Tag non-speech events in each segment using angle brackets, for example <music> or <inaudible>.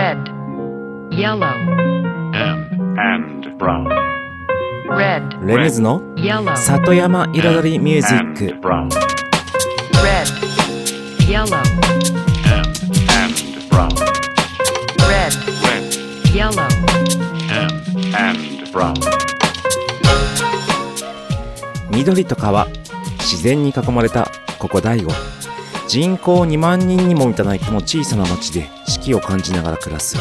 red, yellow, and, and brown, red, レムズの yellow, 里山彩りミュージック and brown, red, yellow, and, and brown, red, red, yellow, and, and brown, 緑と川自然に囲まれたここ大悟人口2万人にも満たないこの小さな町で四季を感じながら暮らす。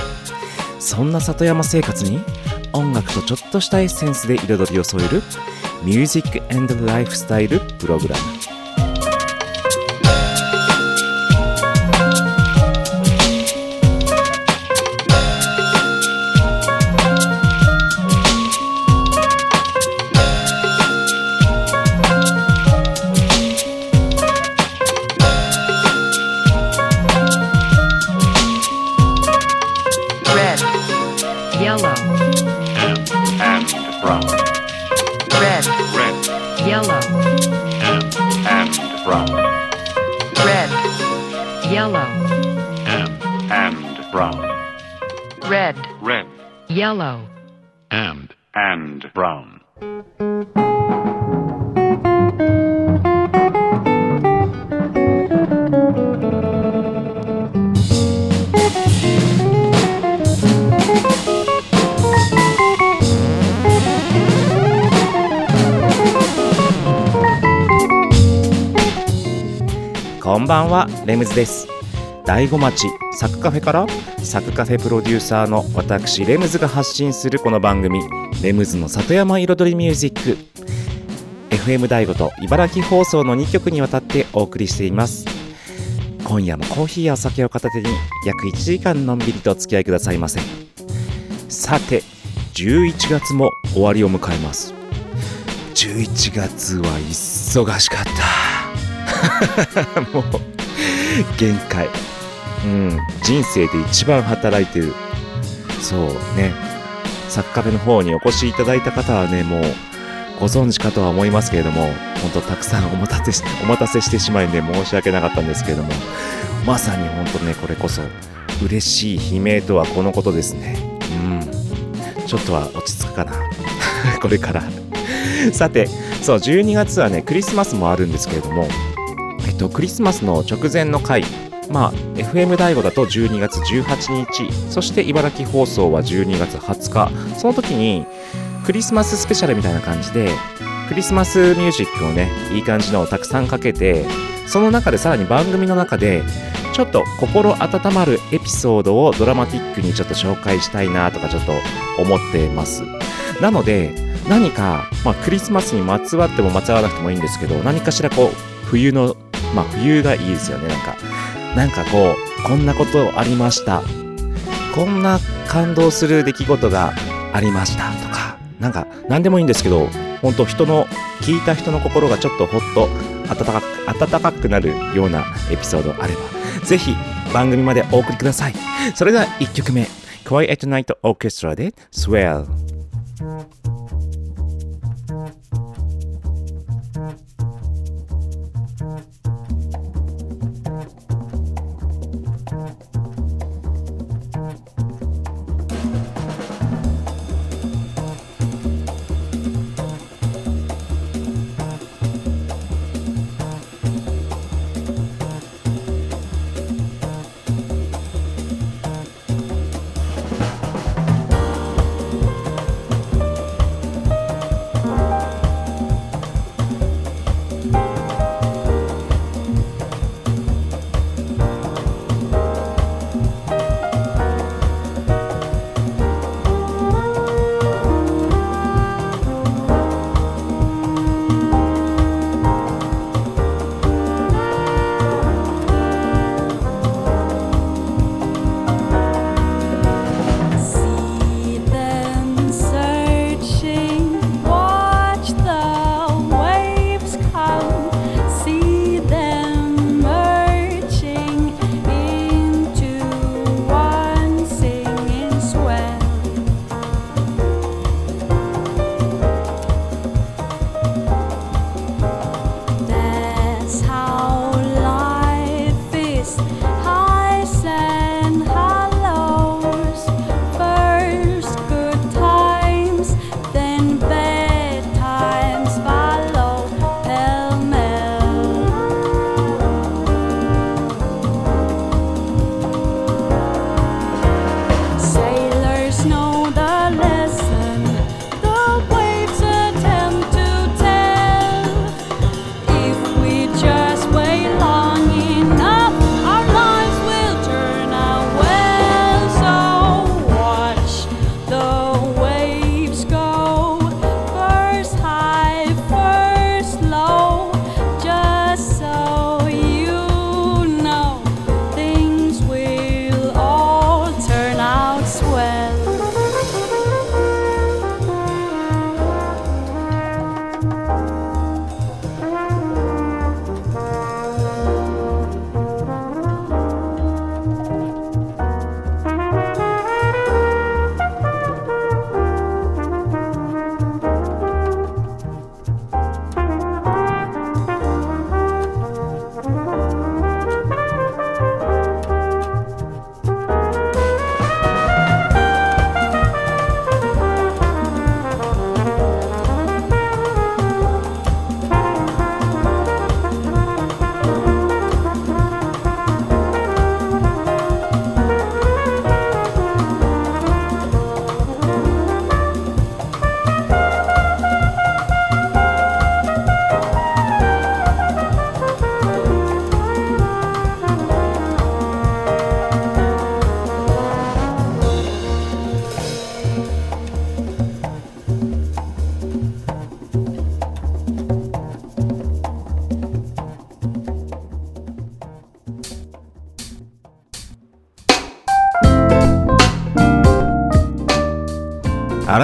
そんな里山生活に音楽とちょっとしたエッセンスで彩りを添えるミュージックライフスタイルプログラムレムズです。大子町サクカフェからサクカフェプロデューサーの私レムズが発信するこの番組レムズの里山彩りミュージック。FM 大子と茨城放送の2曲にわたってお送りしています。今夜もコーヒーやお酒を片手に約1時間のんびりとお付き合いくださいませさて11月も終わりを迎えます。11月は忙しかった。も <laughs> う限界。うん。人生で一番働いてる。そうね。サッカフェの方にお越しいただいた方はねもうご存知かとは思いますけれども本当たくさんお待たせしお待たせしてしまいね申し訳なかったんですけれどもまさに本当ねこれこそ嬉しい悲鳴とはこのことですね。うん。ちょっとは落ち着くかな。<laughs> これから。さてそう12月はねクリスマスもあるんですけれどもっと、クリスマスの直前の回、まあ、FM 大悟だと12月18日、そして茨城放送は12月20日、その時にクリスマススペシャルみたいな感じで、クリスマスミュージックをね、いい感じのをたくさんかけて、その中でさらに番組の中で、ちょっと心温まるエピソードをドラマティックにちょっと紹介したいなとかちょっと思ってます。なので、何か、まあ、クリスマスにまつわってもまつわらなくてもいいんですけど、何かしらこう、冬のまあ冬がいいですよね、なんか。なんかこう、こんなことありました。こんな感動する出来事がありましたとか、なんか何でもいいんですけど、本当人の、聞いた人の心がちょっとほっと温かく、温かくなるようなエピソードあれば、ぜひ番組までお送りください。それでは1曲目、Quiet Night Orchestra で Swell。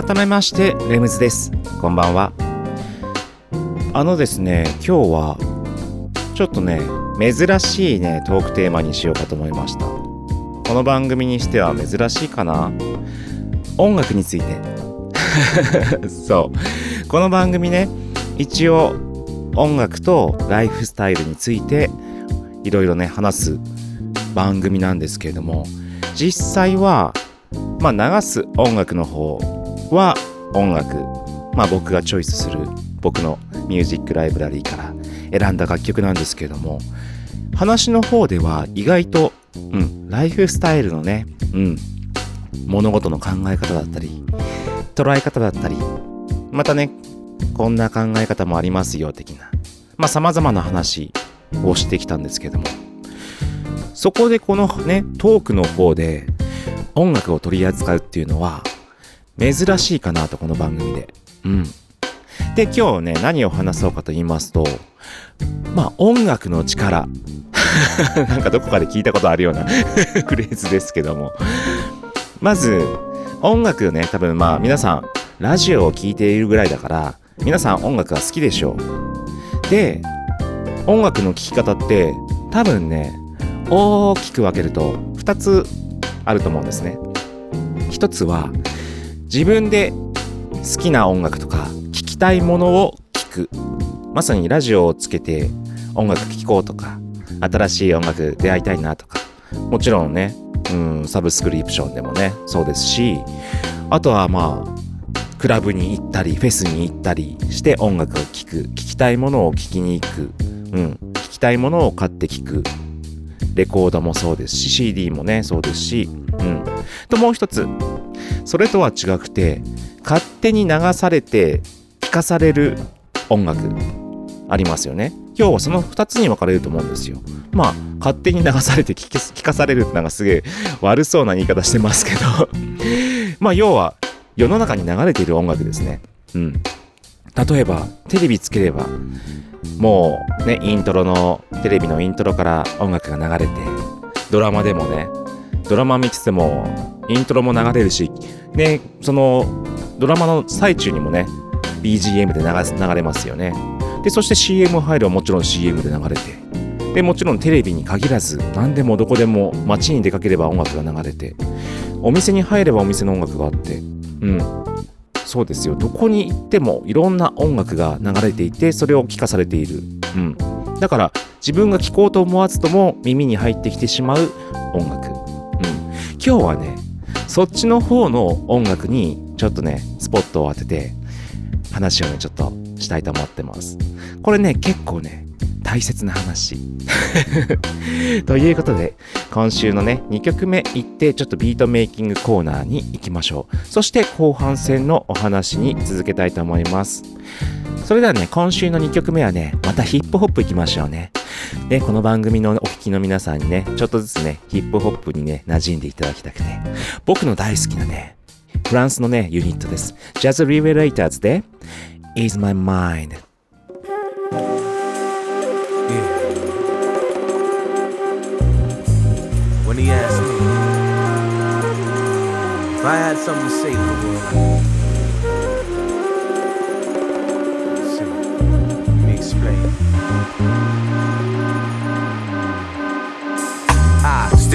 改めましてレムズです。こんばんは。あのですね今日はちょっとね珍しいねトークテーマにしようかと思いました。この番組にしては珍しいかな。音楽について。<laughs> そう。この番組ね一応音楽とライフスタイルについていろいろね話す番組なんですけれども実際はまあ流す音楽の方は音楽。まあ僕がチョイスする僕のミュージックライブラリーから選んだ楽曲なんですけれども話の方では意外と、うん、ライフスタイルのね、うん、物事の考え方だったり捉え方だったりまたねこんな考え方もありますよ的なまあ様々な話をしてきたんですけどもそこでこのねトークの方で音楽を取り扱うっていうのは珍しいかなとこの番組で。うん。で今日ね何を話そうかと言いますとまあ音楽の力。<laughs> なんかどこかで聞いたことあるような <laughs> フレーズですけども。まず音楽ね。多分まあ皆さんラジオを聴いているぐらいだから皆さん音楽が好きでしょう。で音楽の聴き方って多分ね大きく分けると2つあると思うんですね。一つは自分で好きな音楽とか聴きたいものを聴く。まさにラジオをつけて音楽聴こうとか新しい音楽出会いたいなとか。もちろんね、うん、サブスクリプションでもねそうですし。あとはまあクラブに行ったりフェスに行ったりして音楽を聴く。聴きたいものを聴きに行く。うん聴きたいものを買って聴く。レコードもそうですし CD もねそうですし。うん。ともう一つ。それとは違くて勝手に流されて聴かされる音楽ありますよね。今日はその2つに分かれると思うんですよ。まあ勝手に流されて聞かされるってなんかすげえ悪そうな言い方してますけど。<laughs> まあ要は世の中に流れている音楽ですね。うん。例えばテレビつければもうねイントロのテレビのイントロから音楽が流れてドラマでもねドラマ見ててもイントロも流れるしねそのドラマの最中にもね BGM で流流れますよね。でそして CM 入るはもちろん CM で流れて。でもちろんテレビに限らず何でもどこでも街に出かければ音楽が流れて。お店に入ればお店の音楽があって。うん。そうですよ。どこに行ってもいろんな音楽が流れていてそれを聴かされている、うん、だから自分が聴こうと思わずとも耳に入ってきてしまう音楽、うん、今日はねそっちの方の音楽にちょっとねスポットを当てて話をねちょっとしたいと思ってます。これね結構ね大切な話。<laughs> ということで今週のね2曲目いってちょっとビートメイキングコーナーに行きましょう。そして後半戦のお話に続けたいと思います。それではね今週の2曲目はねまたヒップホップ行きましょうね。でこの番組のおきの皆さんにねちょっとずつねヒップホップにね馴染んでいただきたくて僕の大好きなねフランスのねユニットですジャズリベレーターズで Is My Mind when he asked me if I had something to say to the world. See, let me explain.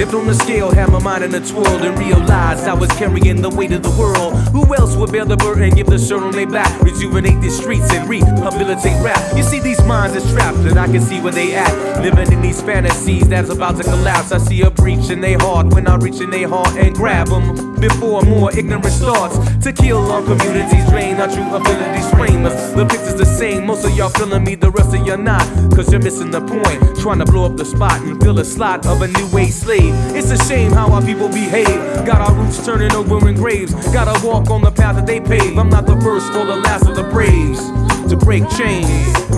I on the scale, had my mind in a twirl, and realized I was carrying the weight of the world. Who else would bear the burden, give the shirt on their back, rejuvenate the streets and rehabilitate rap? You see, these minds are trapped, and I can see where they at. Living in these fantasies that's about to collapse. I see a breach in their heart when I reach in their heart and grab them before more ignorance starts to kill our communities, drain our true abilities, frame us. The picture's the same, most of y'all feeling me, the rest of y'all not, cause you're missing the point. Trying to blow up the spot and fill a slot of a new age slave. It's a shame how our people behave. Got our roots turning over in graves. Gotta walk on the path that they pave. I'm not the first or the last of the braves to break chains.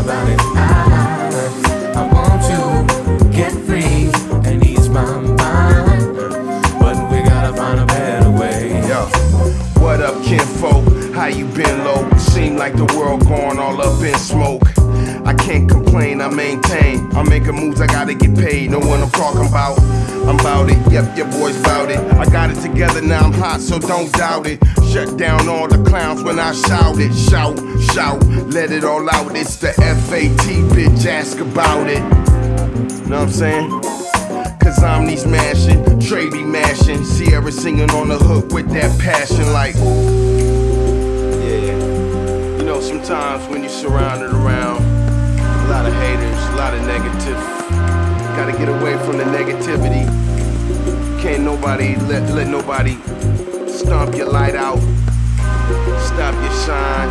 about it. I, I want to get free and ease my mind, but we gotta find a better way. Yo, what up, kinfolk? How you been, low? Seem like the world going all up in smoke. I can't maintain. I'm making moves, I gotta get paid. Know what I'm talking about? I'm bout it, yep, your boy's bout it. I got it together, now I'm hot, so don't doubt it. Shut down all the clowns when I shout it. Shout, shout, let it all out. It's the FAT, bitch, ask about it. Know what I'm saying? Cause I'm these mashing, Trey be mashing, Sierra singing on the hook with that passion, like. Yeah. You know, sometimes when you're surrounded around a lot of haters, a lot of negative, gotta get away from the negativity. Can't nobody let let nobody stomp your light out, stop your shine,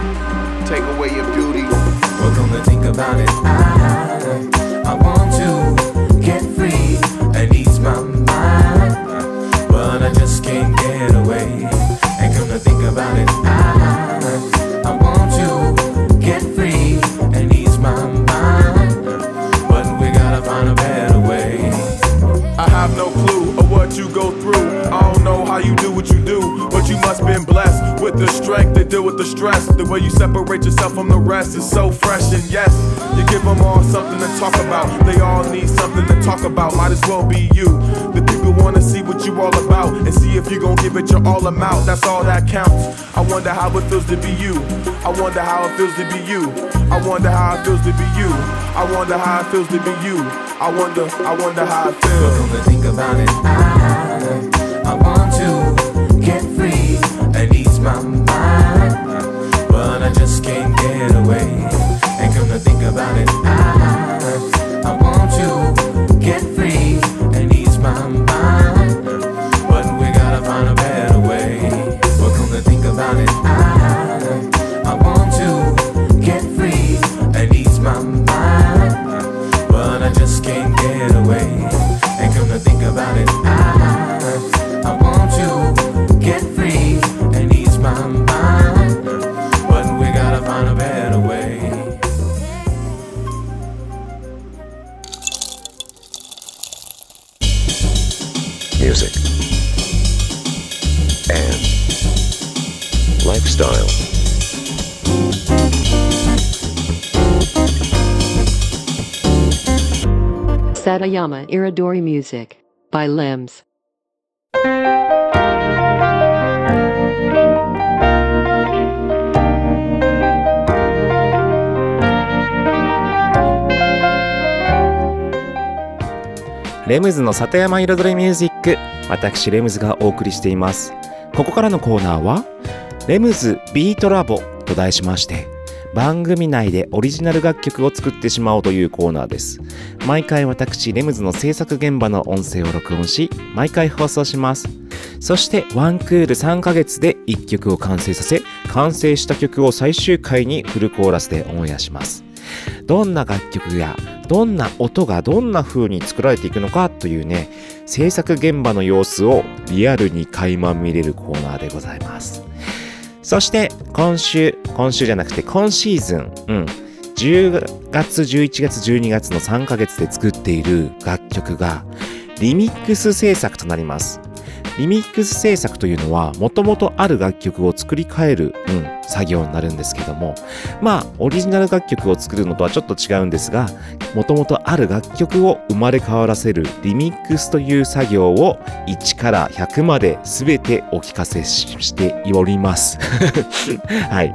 take away your beauty. Come to think about it, I, with the strength to deal with the stress. The way you separate yourself from the rest is so fresh, and yes, you give them all something to talk about. They all need something to talk about. Might as well be you. The people wanna see what you all about and see if you gon' give it your all amount. That's all that counts. I wonder how it feels to be you. I wonder how it feels to be you. I wonder how it feels to be you. I wonder how it feels to be you. I wonder, I wonder how it feels. come to think about it, I, I want to get free and my Satayama Iridori Music by Limbs.「レムズの里山彩りミュージック」私レムズがお送りしていますここからのコーナーは「レムズビートラボ」と題しまして番組内でオリジナル楽曲を作ってしまおうというコーナーです。毎回私レムズの制作現場の音声を録音し毎回放送します。そしてワンクール3ヶ月で1曲を完成させ完成した曲を最終回にフルコーラスでオンエアします。どんな楽曲やどんな音がどんな風に作られていくのかというね制作現場の様子をリアルに垣間見れるコーナーでございます。そして今週今週じゃなくて今シーズン。うん。10月11月12月の3ヶ月で作っている楽曲がリミックス制作となります。リミックス制作というのはもともとある楽曲を作り変える、うん、作業になるんですけどもまあオリジナル楽曲を作るのとはちょっと違うんですがもともとある楽曲を生まれ変わらせるリミックスという作業を1から100まで全てお聞かせしております。<laughs> はい。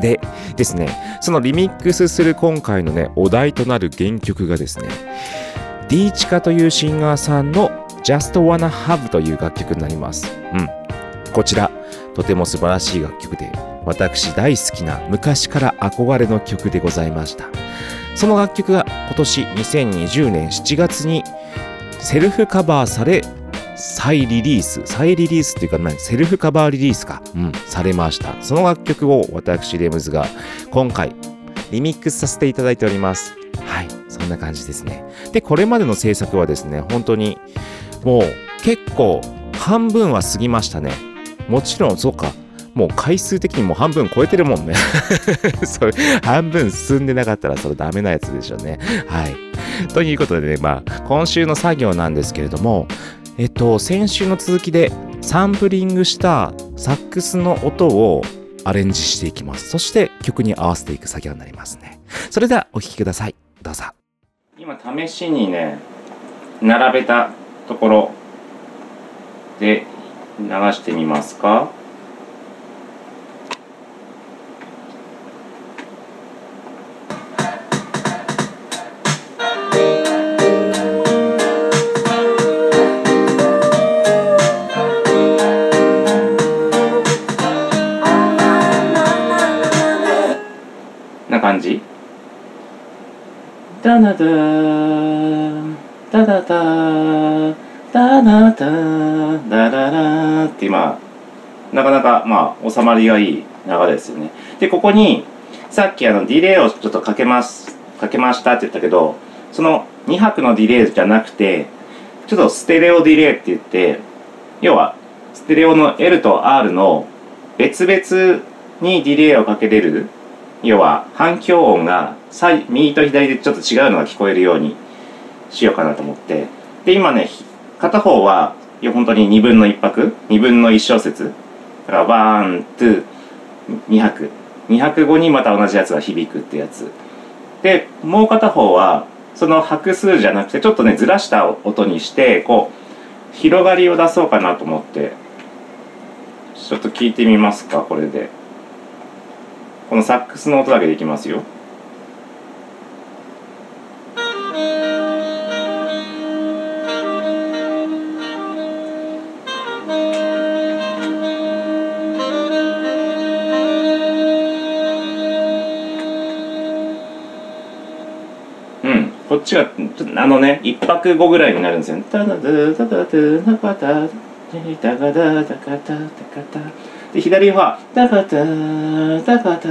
でですねそのリミックスする今回のねお題となる原曲がですね D チカというシンガーさんの Just Wanna Have という楽曲になります。うん。こちら、とても素晴らしい楽曲で、私大好きな昔から憧れの曲でございました。その楽曲が今年2020年7月にセルフカバーされ、再リリース、再リリースっていうか、セルフカバーリリースか、うん、されました。その楽曲を私、レムズが今回リミックスさせていただいております。はい、そんな感じですね。で、これまでの制作はですね、本当にもう結構半分は過ぎましたね。もちろん、そうか。もう回数的にもう半分超えてるもんね。<laughs> それ、半分進んでなかったらそれダメなやつでしょうね。はい。ということでね、まあ、今週の作業なんですけれども、えっと、先週の続きでサンプリングしたサックスの音をアレンジしていきます。そして曲に合わせていく作業になりますね。それではお聴きください。どうぞ今試しにね並べたところで流してみますか。なかまあ収まりがいい流れですよね。でここにさっきあのディレイをちょっとかけますかけましたって言ったけどその2拍のディレイじゃなくてちょっとステレオディレイって言って要はステレオの L と R の別々にディレイをかけれる要は反響音が左右と左でちょっと違うのが聞こえるようにしようかなと思って。で今ね片方はいや本当に2分の1拍2分の1小節からワン、ツー、2拍。2拍後にまた同じやつが響くってやつ。でもう片方はその拍数じゃなくてちょっとねずらした音にしてこう広がりを出そうかなと思って。ちょっと聞いてみますかこれで。このサックスの音だけでいきますよ。こっちがちょっとあのね一拍後ぐらいになるんですよね。タダダダダダダバタダダガダダカタタで左はダカタダカタ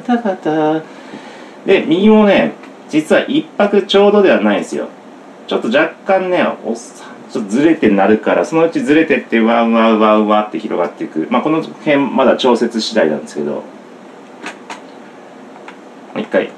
ダカタで右もね実は一拍ちょうどではないんですよ。ちょっと若干ねおっさんちょっとずれてなるからそのうちずれてってワンワンワンワンって広がっていくまあこの辺まだ調節次第なんですけど一回。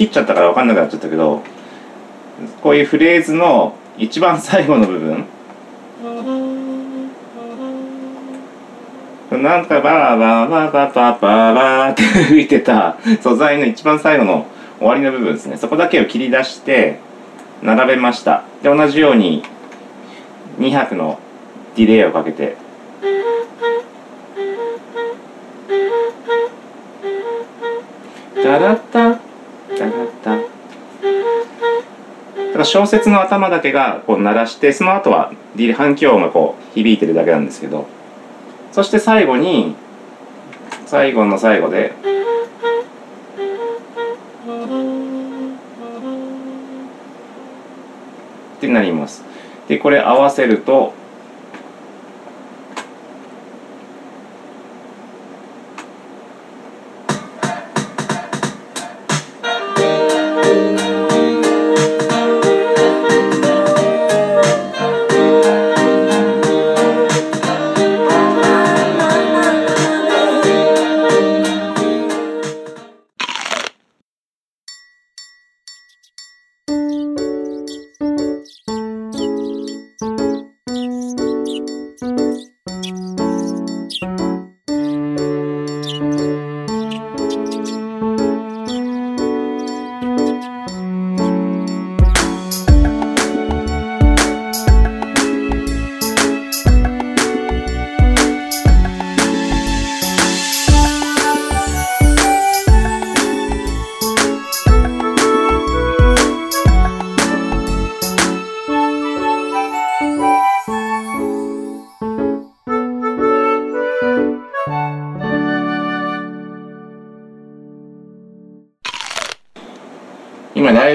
切っちゃったから分かんなくなっちゃったけどこういうフレーズの一番最後の部分。なんかバーバーバーバーバーバーバーって吹いてた素材の一番最後の終わりの部分ですね。そこだけを切り出して並べました。で同じように2拍のディレイをかけて。ダラッタから小説の頭だけがこう鳴らしてその後は反響音がこう響いてるだけなんですけどそして最後に最後の最後でってなります。でこれ合わせると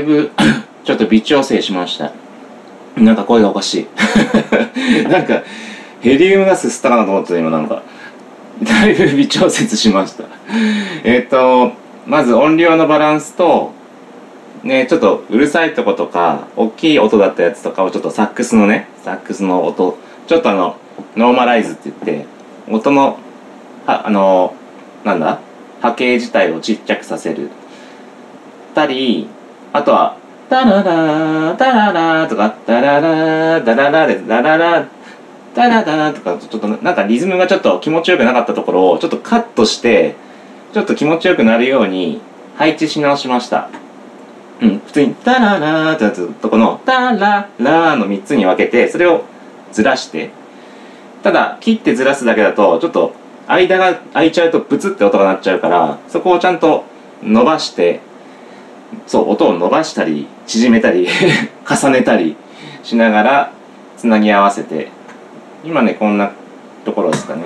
ぶ <coughs> ちょっと微調整しました。なんか声がおかしい。<laughs> なんかヘリウムガス吸ったかなと思った今なんか。だいぶ微調節しました。えっとまず音量のバランスとねちょっとうるさいとことか大きい音だったやつとかをちょっとサックスのねサックスの音。ちょっとあのノーマライズって言って音のはあのなんだ？波形自体をちっちゃくさせる。たりあとは「タララタララ」とか「タララダララ」で「ダララ」タララとかちょっとなんかリズムがちょっと気持ちよくなかったところをちょっとカットしてちょっと気持ちよくなるように配置し直しました。うん普通に「タララ」ってやつとこの「タララ」の3つに分けてそれをずらしてただ切ってずらすだけだとちょっと間が空いちゃうとブツって音が鳴っちゃうからそこをちゃんと伸ばしてそう音を伸ばしたり縮めたり <laughs> 重ねたりしながらつなぎ合わせて今ねこんなところですかね。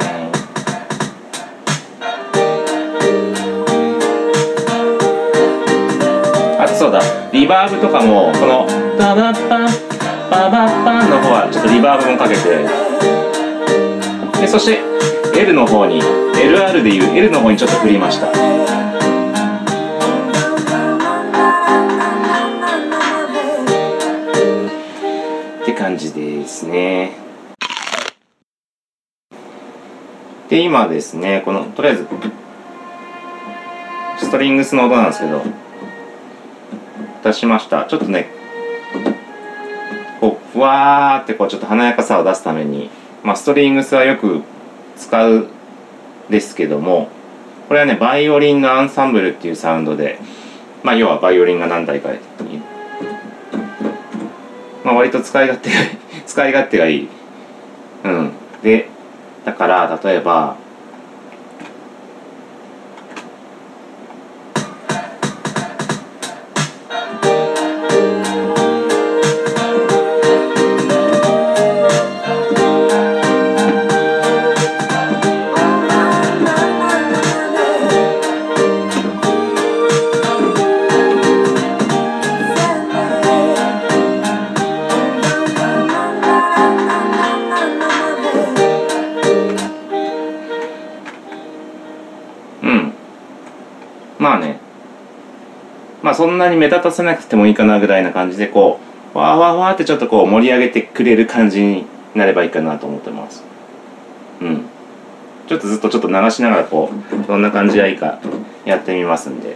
あとそうだリバーブとかもこのパバッパンパバッパンの方はちょっとリバーブもかけてでそして L の方に LR でいう L の方にちょっと振りましたじですね。で今ですねこのとりあえずストリングスの音なんですけど出しました。ちょっとねこうふわーってこうちょっと華やかさを出すためにまあストリングスはよく使うですけどもこれはねバイオリンのアンサンブルっていうサウンドでまあ要はバイオリンが何台かまあ割と使い勝手がいい。使い勝手がいい。うん。でだから例えばなに目立たせなくてもいいかなぐらいな感じでこうわーわーわーってちょっとこう盛り上げてくれる感じになればいいかなと思ってます。うん。ちょっとずっとちょっと流しながらこうどんな感じがいいかやってみますんで。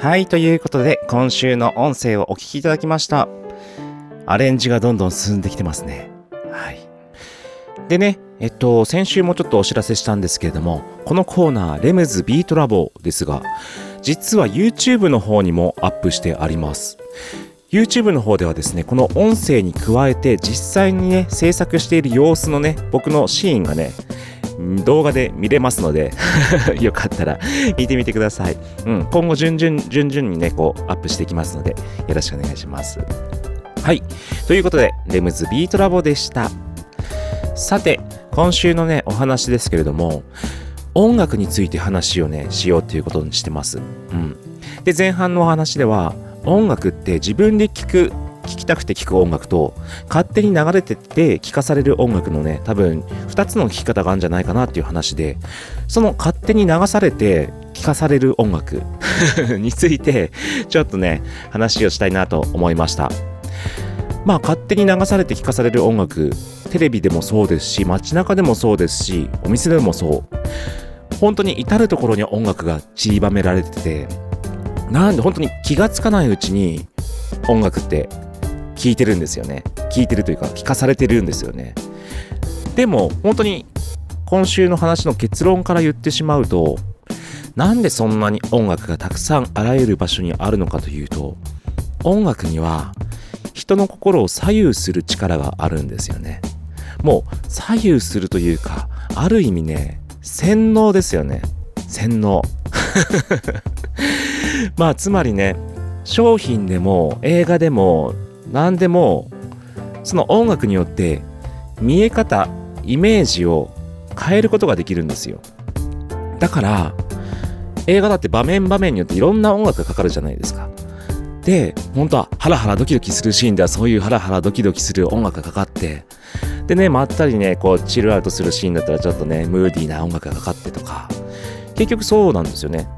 はい、ということで、今週の音声をお聞きいただきました。アレンジがどんどん進んできてますね。はい。でね、えっと、先週もちょっとお知らせしたんですけれども、このコーナー、レムズビートラボですが、実は YouTube の方にもアップしてあります。YouTube の方ではですね、この音声に加えて実際にね、制作している様子のね、僕のシーンがね、動画で見れますので、<laughs> よかったら見てみてください。うん、今後順々、順々にね、こう、アップしていきますので、よろしくお願いします。はい。ということで、レムズビートラボでした。さて、今週のね、お話ですけれども、音楽について話をね、しようということにしてます。うん。で、前半のお話では、音楽って自分で聴く、聴きたくて聴く音楽と、勝手に流れてって聴かされる音楽のね、多分、2つの聴き方があるんじゃないかなっていう話で、その勝手に流されて聴かされる音楽 <laughs> についてちょっとね話をしたいなと思いました。まあ勝手に流されて聴かされる音楽テレビでもそうですし街中でもそうですしお店でもそう。本当に至る所に音楽が散りばめられててなんで本当に気がつかないうちに音楽って聴いてるんですよね。聴いてるというか聞かされてるんですよね。でも本当に今週の話の結論から言ってしまうとなんでそんなに音楽がたくさんあらゆる場所にあるのかというと音楽には人の心を左右する力があるんですよね。もう左右するというかある意味ね洗脳ですよね。洗脳。<laughs> まあつまりね商品でも映画でも何でもその音楽によって見え方イメージを変えることができるんですよ。だから映画だって場面場面によっていろんな音楽がかかるじゃないですか。で本当はハラハラドキドキするシーンではそういうハラハラドキドキする音楽がかかってでねまったりねこうチルアウトするシーンだったらちょっとねムーディーな音楽がかかってとか結局そうなんですよね。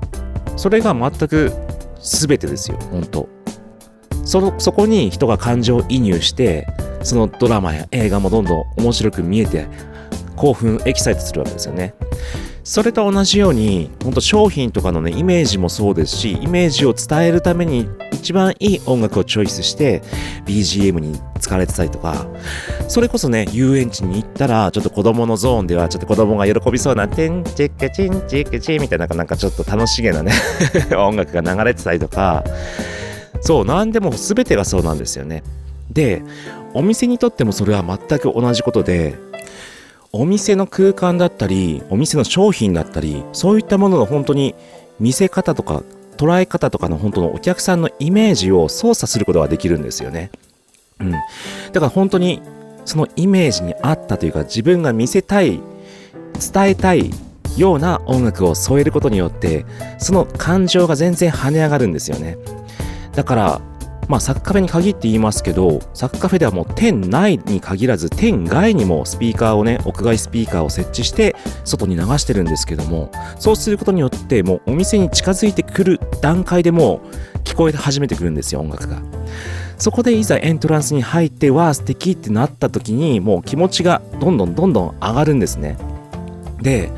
それが全く全てですよ本当。そのそこに人が感情移入してそのドラマや映画もどんどん面白く見えて興奮エキサイトするわけですよね。それと同じように本当商品とかのねイメージもそうですしイメージを伝えるために一番いい音楽をチョイスして BGM に使われてたりとかそれこそね遊園地に行ったらちょっと子供のゾーンではちょっと子供が喜びそうな「てんちっけちんちっけち」みたいななんかちょっと楽しげなね <laughs> 音楽が流れてたりとかそう何でも全てがそうなんですよねでお店にとってもそれは全く同じことでお店の空間だったりお店の商品だったりそういったものの本当に見せ方とか捉え方とかの本当のお客さんのイメージを操作することができるんですよね。うん。だから本当にそのイメージに合ったというか自分が見せたい伝えたいような音楽を添えることによってその感情が全然跳ね上がるんですよね。だからまあ、サッカフェに限って言いますけど、サッカフェではもう店内に限らず、店外にもスピーカーをね、屋外スピーカーを設置して、外に流してるんですけども、そうすることによって、もうお店に近づいてくる段階でも聞こえ始めてくるんですよ、音楽が。そこでいざエントランスに入って、わあ、素敵ってなった時に、もう気持ちがどんどんどんどん上がるんですね。で、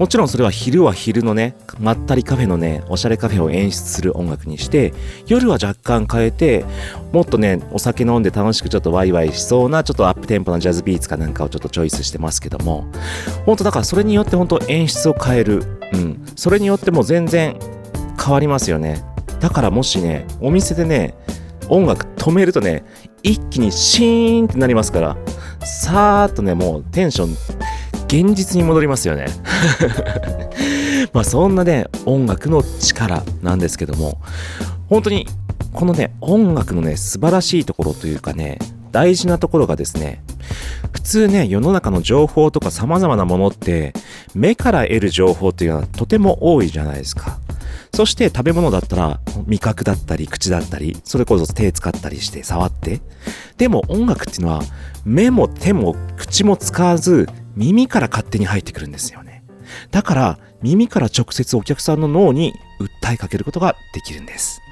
もちろんそれは昼は昼のね、まったりカフェのね、おしゃれカフェを演出する音楽にして、夜は若干変えて、もっとね、お酒飲んで楽しくちょっとワイワイしそうな、ちょっとアップテンポなジャズビーツかなんかをちょっとチョイスしてますけども、本当だからそれによって本当演出を変える。うん。それによっても全然変わりますよね。だからもしね、お店でね、音楽止めるとね、一気にシーンってなりますから、さーっとね、もうテンション、現実に戻りますよね。<laughs> まあそんなね、音楽の力なんですけども、本当にこのね、音楽のね、素晴らしいところというかね、大事なところがですね、普通ね、世の中の情報とか様々なものって、目から得る情報っていうのはとても多いじゃないですか。そして食べ物だったら味覚だったり口だったり、それこそ手使ったりして触って。でも音楽っていうのは目も手も口も使わず耳から勝手に入ってくるんですよね。だから耳から直接お客さんの脳に訴えかけることができるんです。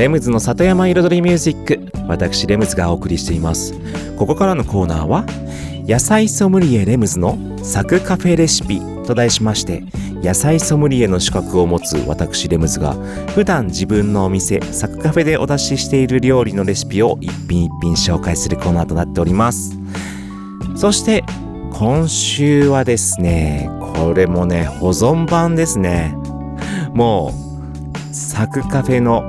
レムズの里山彩りミュージック。私レムズがお送りしています。ここからのコーナーは野菜ソムリエレムズのサクカフェレシピと題しまして野菜ソムリエの資格を持つ私レムズが普段自分のお店サクカフェでお出ししている料理のレシピを一品一品紹介するコーナーとなっております。そして今週はですねこれもね保存版ですね。もうサクカフェの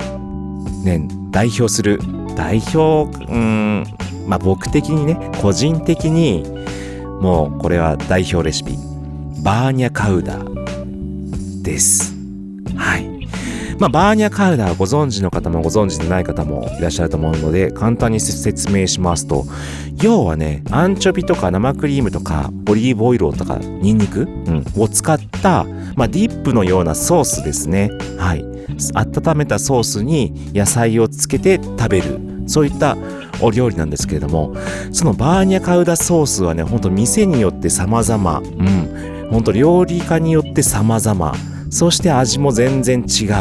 ね代表する代表うんまあ僕的にね個人的にもうこれは代表レシピバーニャカウダーです。はい。まあ、バーニャカウダーご存知の方もご存知でない方もいらっしゃると思うので簡単に説明しますと要はねアンチョビとか生クリームとかオリーブオイルとかニンニク、うん、を使った、まあ、ディップのようなソースですね。はい。温めたソースに野菜をつけて食べる。そういったお料理なんですけれどもそのバーニャカウダソースはねほんと店によって様々。うん。ほんと料理家によって様々。そして味も全然違う。じゃ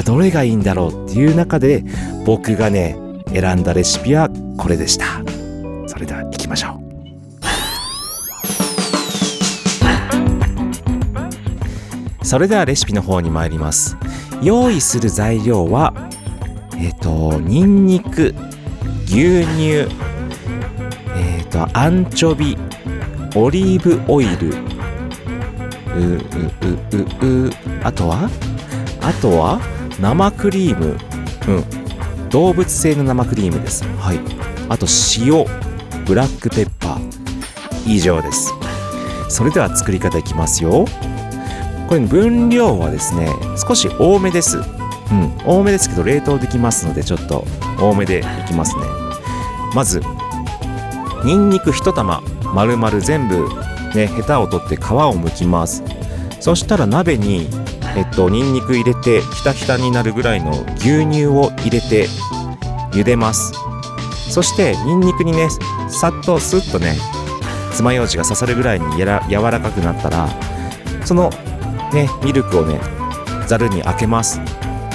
あどれがいいんだろうっていう中で僕がね選んだレシピはこれでした。それでは行きましょう。それではレシピの方に参ります。用意する材料はえっ、とニンニク牛乳えっ、とアンチョビオリーブオイルうううううあとはあとは生クリームうん動物性の生クリームです。はい。あと塩ブラックペッパー。以上です。それでは作り方いきますよ。これ分量はですね少し多めです。うん多めですけど冷凍できますのでちょっと多めでいきますね。まずニンニク1玉丸々全部ねヘタを取って皮を剥きます。そしたら鍋にえっとニンニク入れてひたひたになるぐらいの牛乳を入れて茹でます。そしてニンニクにねさっとスッとね爪楊枝が刺さるぐらいにやら柔らかくなったらそのねミルクをねざるに開けます。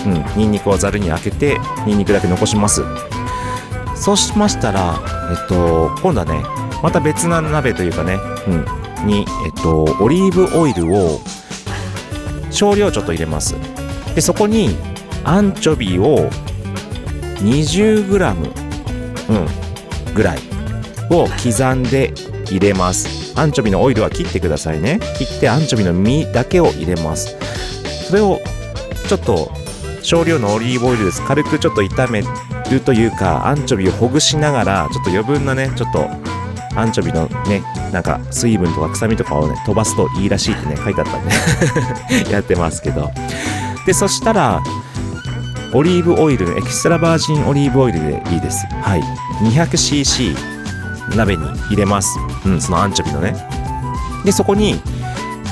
うんニンニクをざるに開けてニンニクだけ残します。そうしましたらえっと今度はねまた別な鍋というかね、うん、にえっとオリーブオイルを少量ちょっと入れます。でそこにアンチョビを 20g、うん、ぐらいを刻んで入れます。アンチョビのオイルは切ってくださいね。切ってアンチョビの実だけを入れます。それをちょっと少量のオリーブオイルです。軽くちょっと炒めるというかアンチョビをほぐしながらちょっと余分なねちょっとアンチョビのねなんか水分とか臭みとかをね飛ばすといいらしいってね書いてあったんで <laughs> やってますけど。でそしたらオリーブオイルエキストラバージンオリーブオイルでいいです。はい。200cc 鍋に入れます。うんそのアンチョビのね。でそこに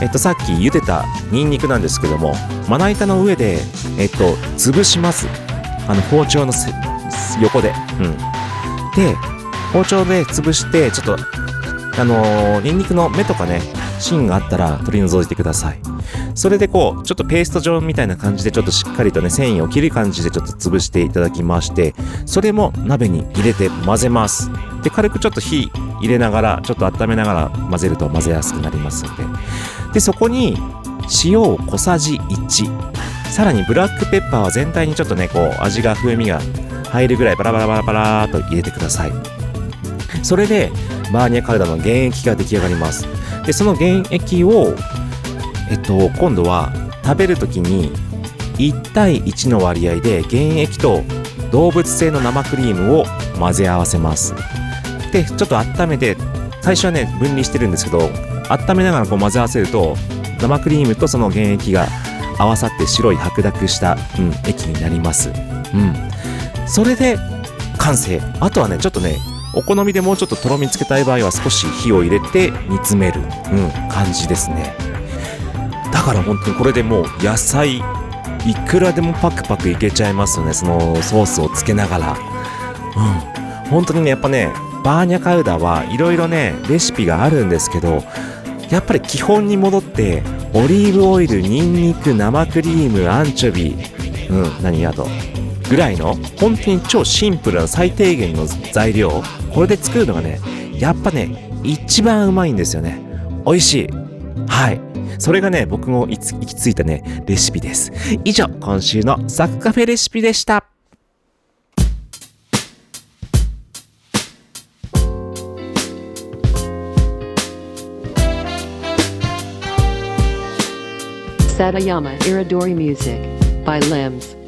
えっとさっき茹でたニンニクなんですけどもまな板の上でえっと潰します。あの包丁のせ横で。うん。で包丁で潰してちょっとあのーニンニクの芽とかね芯があったら取り除いてください。それでこうちょっとペースト状みたいな感じでちょっとしっかりとね繊維を切る感じでちょっと潰していただきましてそれも鍋に入れて混ぜます。で軽くちょっと火入れながらちょっと温めながら混ぜると混ぜやすくなりますので。でそこに塩を小さじ1さらにブラックペッパーは全体にちょっとねこう味が風味が入るぐらいバラバラバラバラーと入れてください。それでバーニャカルダの原液が出来上がります。でその原液をえっと今度は食べる時に1対1の割合で原液と動物性の生クリームを混ぜ合わせます。でちょっと温めて最初はね分離してるんですけど温めながらこう混ぜ合わせると生クリームとその原液が合わさって白い白濁した、うん、液になります。うん。それで完成。あとはねちょっとねお好みでもうちょっととろみつけたい場合は少し火を入れて煮詰める、うん、感じですね。だから本当にこれでもう野菜いくらでもパクパクいけちゃいますよね。そのソースをつけながら。うん。本当にねやっぱねバーニャカウダはいろいろねレシピがあるんですけどやっぱり基本に戻ってオリーブオイルニンニク生クリームアンチョビうん何？あとぐらいの本当に超シンプルな最低限の材料。これで作るのがねやっぱね一番うまいんですよね。美味しい。はい。それがね僕も行き着いたねレシピです以上今週のサクカフェレシピでした「Satayama Iridori Music" by Limbs.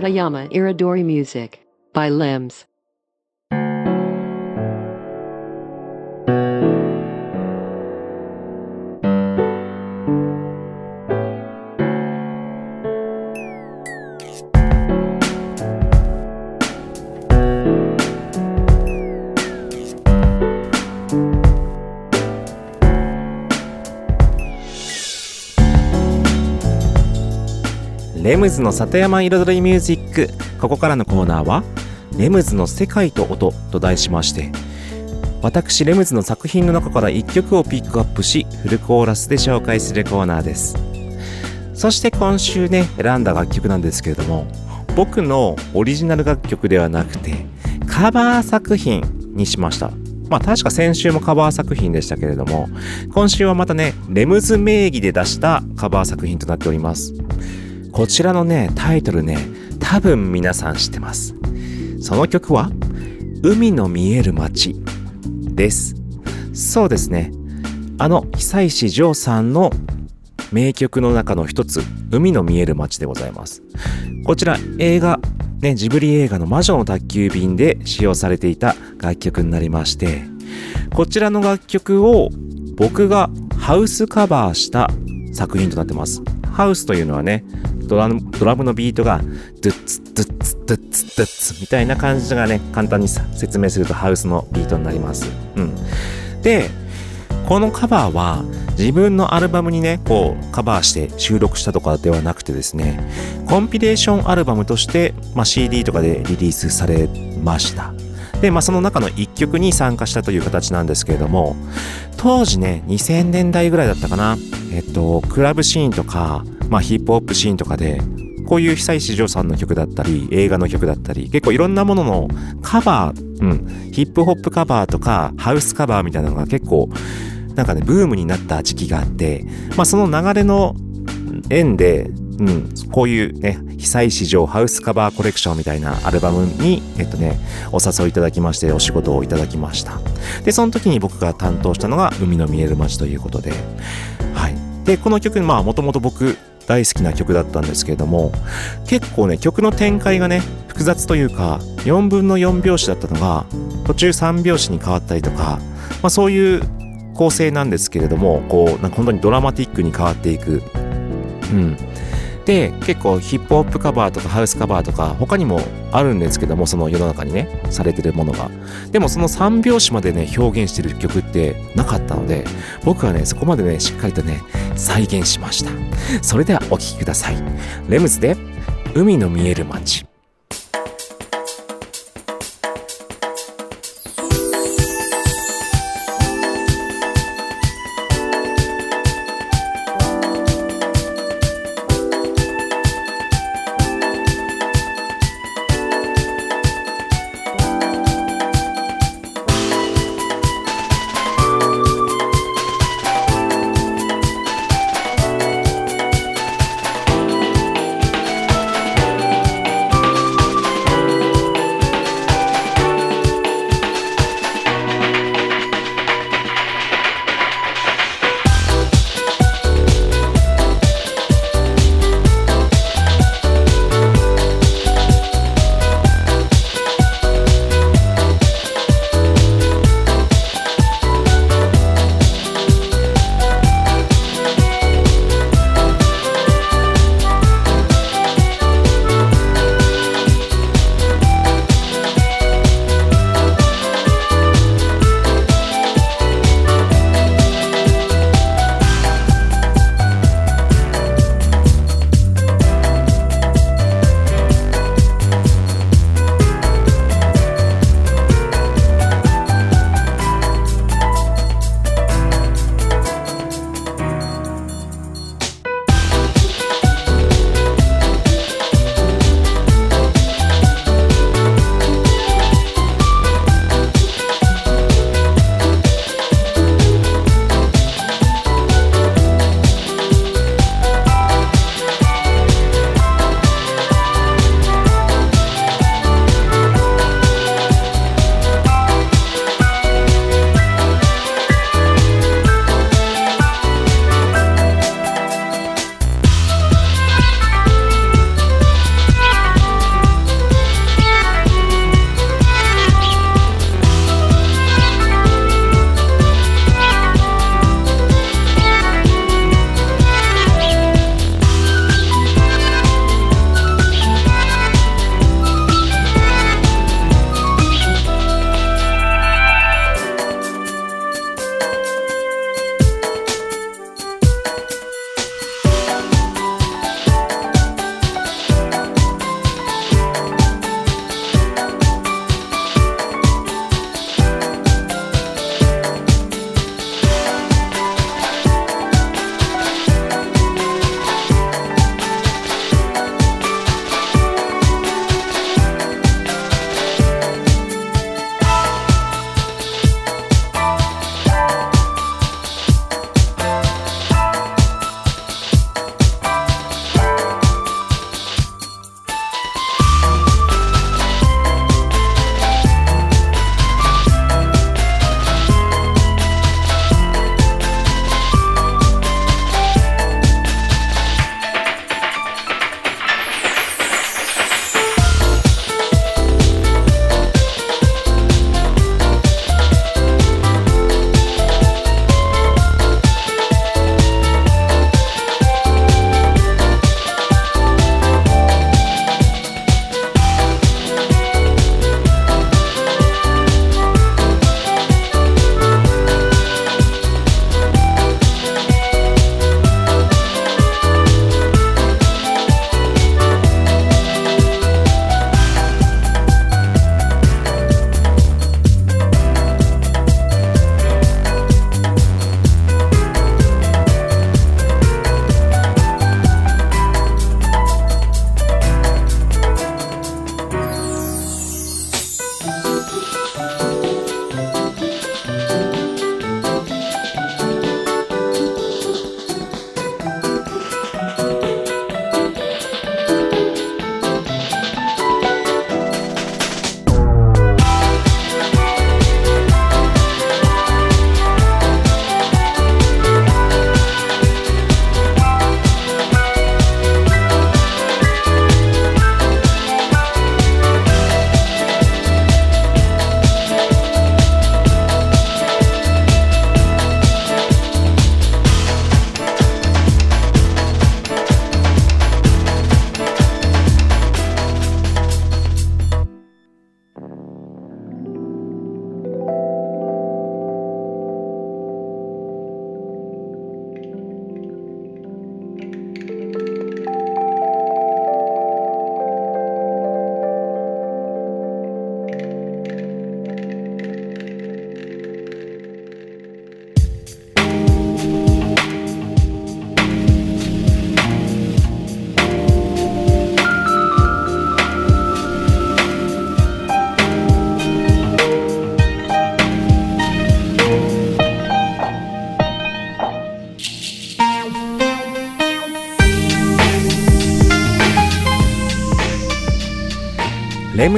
Satayama Iridori Music by Limbs. ズの里山彩りミュージック。ここからのコーナーは「レムズの世界と音」と題しまして私レムズの作品の中から1曲をピックアップしフルコーラスで紹介するコーナーです。そして今週ね選んだ楽曲なんですけれども僕のオリジナル楽曲ではなくてカバー作品にしました。まあ確か先週もカバー作品でしたけれども今週はまたねレムズ名義で出したカバー作品となっております。こちらのねタイトルね多分皆さん知ってます。その曲は海の見える街です。そうですね。あの久石譲さんの名曲の中の一つ海の見える街でございます。こちら映画ね、ジブリ映画の魔女の宅急便で使用されていた楽曲になりまして、こちらの楽曲を僕がハウスカバーした作品となってます。ハウスというのはね、ドラムドラムのビートがドゥッツドゥッツドゥッツドゥッツみたいな感じがね、簡単に説明するとハウスのビートになります。うん。で、このカバーは自分のアルバムにね、こうカバーして収録したとかではなくてですね、コンピレーションアルバムとして、まあ、CD とかでリリースされました。で、まあ、その中の一曲に参加したという形なんですけれども、当時ね、2000年代ぐらいだったかな。えっと、クラブシーンとか、まあ、ヒップホップシーンとかで、こういう久石譲さんの曲だったり、映画の曲だったり、結構いろんなもののカバー、うん、ヒップホップカバーとか、ハウスカバーみたいなのが結構、なんかね、ブームになった時期があって、まあ、その流れの縁で、うん、こういうね、久石譲ハウスカバーコレクションみたいなアルバムに、えっとね、お誘いいただきまして、お仕事をいただきました。で、その時に僕が担当したのが、海の見える街ということで、はい。で、この曲、まあ、もともと僕、大好きな曲だったんですけれども、結構ね、曲の展開がね、複雑というか、4分の4拍子だったのが、途中3拍子に変わったりとか、まあ、そういう構成なんですけれども、こう、なんか本当にドラマティックに変わっていく。うん。で、結構ヒップホップカバーとかハウスカバーとか他にもあるんですけども、その世の中にね、されてるものが。でもその3拍子までね、表現してる曲ってなかったので、僕はね、そこまでね、しっかりとね、再現しました。それではお聴きください。レムズで、海の見える街。「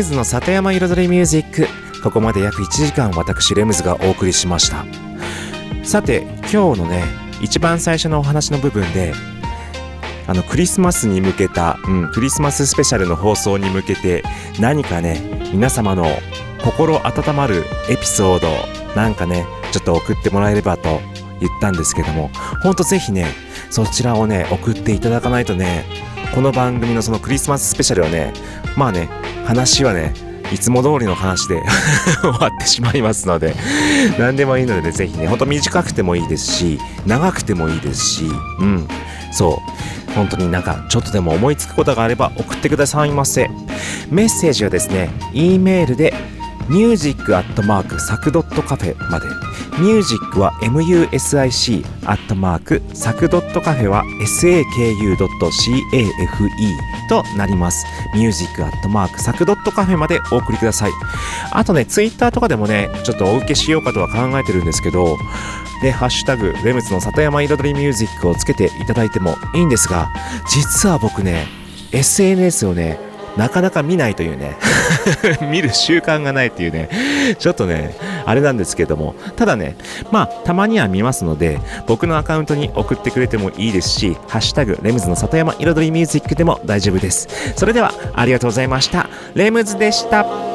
ムズの里山彩りミュージック。ここまで約1時間私レムズがお送りしました。さて今日のね一番最初のお話の部分であのクリスマスに向けた、うん、クリスマススペシャルの放送に向けて何かね皆様の心温まるエピソードなんかねちょっと送ってもらえればと言ったんですけどもほんとぜひねそちらをね送っていただかないとねこの番組のそのクリスマススペシャルはねまあね話はねいつも通りの話で <laughs> 終わってしまいますので何でもいいので、ね、ぜひねほんと短くてもいいですし長くてもいいですしうん。そう。本当になんかちょっとでも思いつくことがあれば送ってくださいませ。メッセージはですね E メールで music アットマークサクドットカフェまで。ックは music アットマークサクドットカフェは saku.cafe となります。ミュージックアットマークサクドットカフェまでお送りください。あとねツイッターとかでもねちょっとお受けしようかとは考えてるんですけどで、ハッシュタグ、レムズの里山彩りミュージックをつけていただいてもいいんですが、実は僕ね、SNS をね、なかなか見ないというね。<laughs> 見る習慣がないっていうね。ちょっとねあれなんですけども。ただねまあたまには見ますので僕のアカウントに送ってくれてもいいですし「ハッシュタグレムズの里山彩りミュージック」でも大丈夫です。それではありがとうございました。レムズでした。